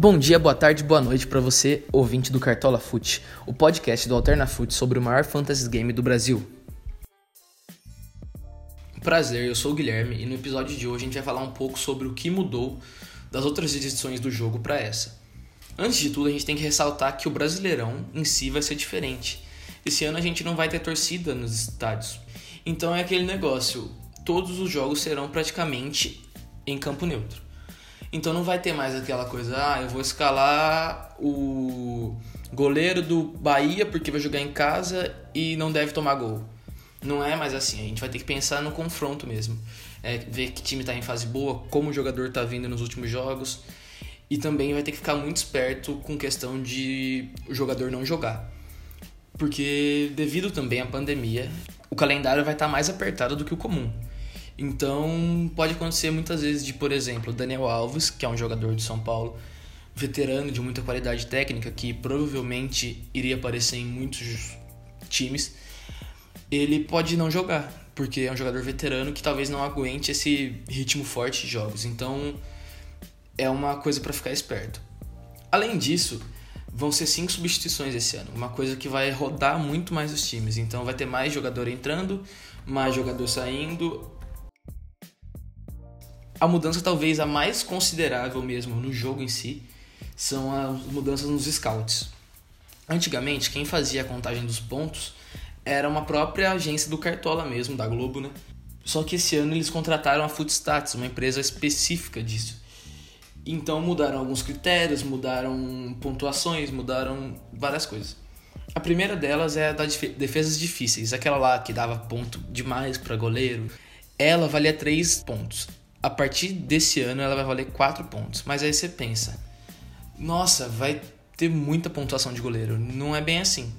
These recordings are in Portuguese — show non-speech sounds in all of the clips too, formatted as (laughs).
Bom dia, boa tarde, boa noite para você, ouvinte do Cartola Foot, o podcast do Alterna Foot sobre o maior fantasy game do Brasil. Prazer, eu sou o Guilherme e no episódio de hoje a gente vai falar um pouco sobre o que mudou das outras edições do jogo para essa. Antes de tudo, a gente tem que ressaltar que o Brasileirão em si vai ser diferente. Esse ano a gente não vai ter torcida nos estádios. Então é aquele negócio, todos os jogos serão praticamente em campo neutro. Então não vai ter mais aquela coisa, ah, eu vou escalar o goleiro do Bahia porque vai jogar em casa e não deve tomar gol. Não é mais assim, a gente vai ter que pensar no confronto mesmo. É, ver que time está em fase boa, como o jogador está vindo nos últimos jogos. E também vai ter que ficar muito esperto com questão de o jogador não jogar. Porque devido também à pandemia, o calendário vai estar tá mais apertado do que o comum. Então, pode acontecer muitas vezes de, por exemplo, Daniel Alves, que é um jogador de São Paulo, veterano de muita qualidade técnica, que provavelmente iria aparecer em muitos times, ele pode não jogar, porque é um jogador veterano que talvez não aguente esse ritmo forte de jogos. Então, é uma coisa para ficar esperto. Além disso, vão ser cinco substituições esse ano, uma coisa que vai rodar muito mais os times. Então, vai ter mais jogador entrando, mais jogador saindo, a mudança talvez a mais considerável mesmo no jogo em si são as mudanças nos scouts. Antigamente, quem fazia a contagem dos pontos era uma própria agência do Cartola mesmo, da Globo, né? Só que esse ano eles contrataram a Footstats, uma empresa específica disso. Então mudaram alguns critérios, mudaram pontuações, mudaram várias coisas. A primeira delas é a das defesas difíceis, aquela lá que dava ponto demais para goleiro. Ela valia 3 pontos a partir desse ano ela vai valer 4 pontos. Mas aí você pensa, nossa, vai ter muita pontuação de goleiro. Não é bem assim.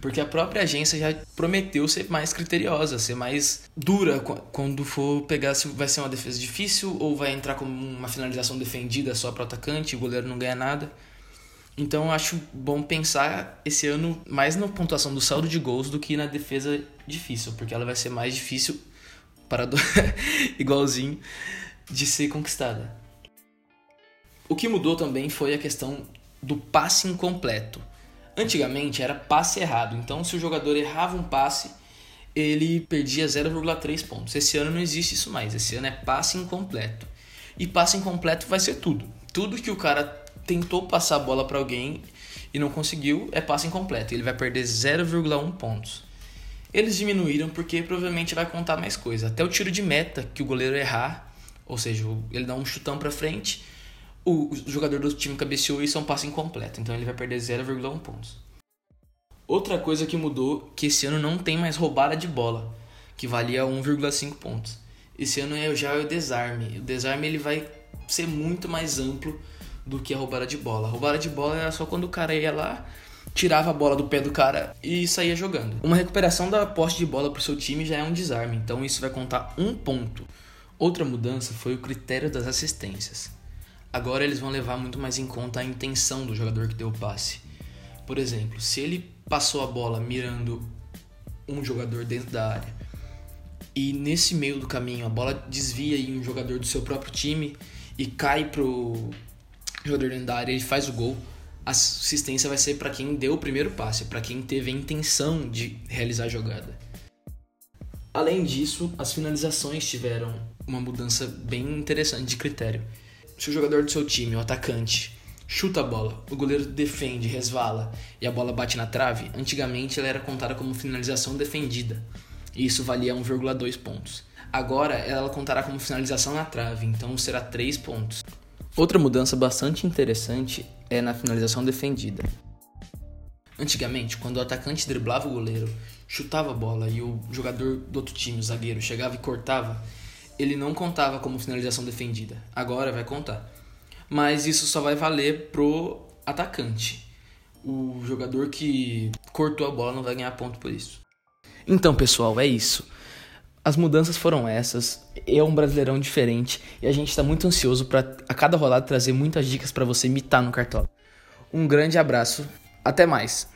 Porque a própria agência já prometeu ser mais criteriosa, ser mais dura quando for pegar se vai ser uma defesa difícil ou vai entrar como uma finalização defendida só para o atacante, o goleiro não ganha nada. Então eu acho bom pensar esse ano mais na pontuação do saldo de gols do que na defesa difícil, porque ela vai ser mais difícil para (laughs) igualzinho de ser conquistada. O que mudou também foi a questão do passe incompleto. Antigamente era passe errado, então se o jogador errava um passe, ele perdia 0,3 pontos. Esse ano não existe isso mais, esse ano é passe incompleto. E passe incompleto vai ser tudo. Tudo que o cara tentou passar a bola para alguém e não conseguiu é passe incompleto. Ele vai perder 0,1 pontos. Eles diminuíram porque provavelmente vai contar mais coisa. Até o tiro de meta que o goleiro errar ou seja, ele dá um chutão para frente, o jogador do time cabeceou e isso é um passe incompleto. Então ele vai perder 0,1 pontos. Outra coisa que mudou, que esse ano não tem mais roubada de bola, que valia 1,5 pontos. Esse ano é já é o desarme. O desarme ele vai ser muito mais amplo do que a roubada de bola. A roubada de bola era só quando o cara ia lá, tirava a bola do pé do cara e saía jogando. Uma recuperação da poste de bola pro seu time já é um desarme, então isso vai contar um ponto. Outra mudança foi o critério das assistências. Agora eles vão levar muito mais em conta a intenção do jogador que deu o passe. Por exemplo, se ele passou a bola mirando um jogador dentro da área e nesse meio do caminho a bola desvia em um jogador do seu próprio time e cai pro jogador dentro da área, ele faz o gol, a assistência vai ser para quem deu o primeiro passe, para quem teve a intenção de realizar a jogada. Além disso, as finalizações tiveram uma mudança bem interessante de critério. Se o jogador do seu time, o atacante, chuta a bola, o goleiro defende, resvala e a bola bate na trave, antigamente ela era contada como finalização defendida e isso valia 1,2 pontos. Agora ela contará como finalização na trave, então será 3 pontos. Outra mudança bastante interessante é na finalização defendida. Antigamente, quando o atacante driblava o goleiro, chutava a bola e o jogador do outro time, o zagueiro, chegava e cortava, ele não contava como finalização defendida. Agora vai contar. Mas isso só vai valer pro atacante. O jogador que cortou a bola não vai ganhar ponto por isso. Então, pessoal, é isso. As mudanças foram essas. É um brasileirão diferente e a gente está muito ansioso para a cada rodada trazer muitas dicas para você imitar no cartola. Um grande abraço até mais!